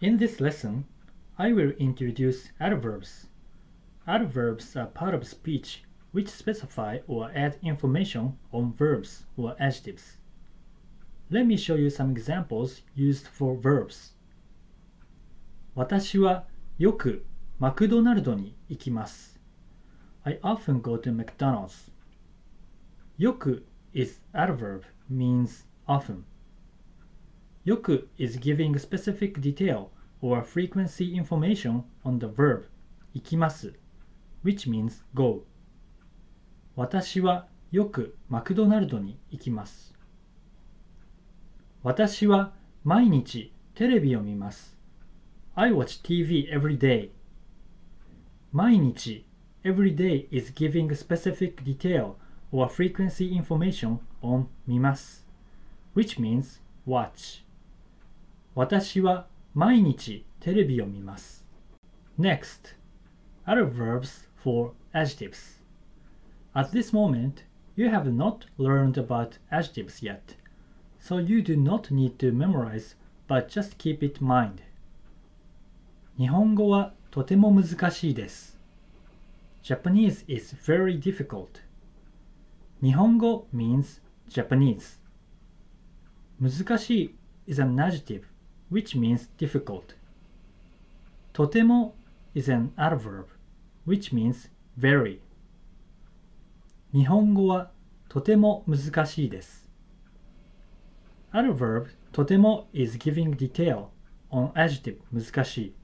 In this lesson, I will introduce adverbs. Adverbs are part of speech which specify or add information on verbs or adjectives. Let me show you some examples used for verbs. 私はよくマクドナルドに行きます。I often go to McDonald's. よく is adverb means often. よく is giving specific detail or frequency information on the verb 行きます which means go. 私はよくマクドナルドに行きます。私は毎日テレビを見ます。I watch TV every day. 毎日 every day is giving specific detail or frequency information on 見ます which means watch 私は毎日テレビを見ます。Next, adverbs for adjectives. At this moment, you have not learned about adjectives yet, so you do not need to memorize but just keep it in mind. 日本語はとても難しいです。Japanese is very difficult. 日本語 means Japanese. 難しい is an adjective which means difficult とても is an adverb which means very 日本語はとても難しいです Adverb とても is giving detail on adjective 難しい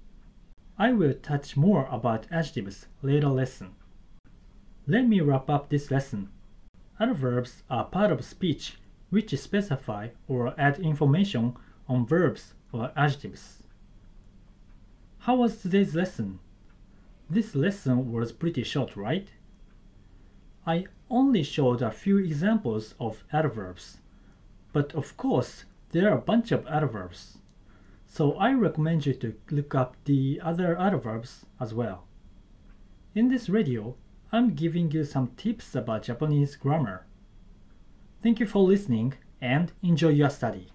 I will touch more about adjectives later lesson. Let me wrap up this lesson. Adverbs are part of speech which specify or add information on verbs or adjectives. How was today's lesson? This lesson was pretty short, right? I only showed a few examples of adverbs, but of course, there are a bunch of adverbs. So I recommend you to look up the other adverbs as well. In this radio, I'm giving you some tips about Japanese grammar. Thank you for listening and enjoy your study.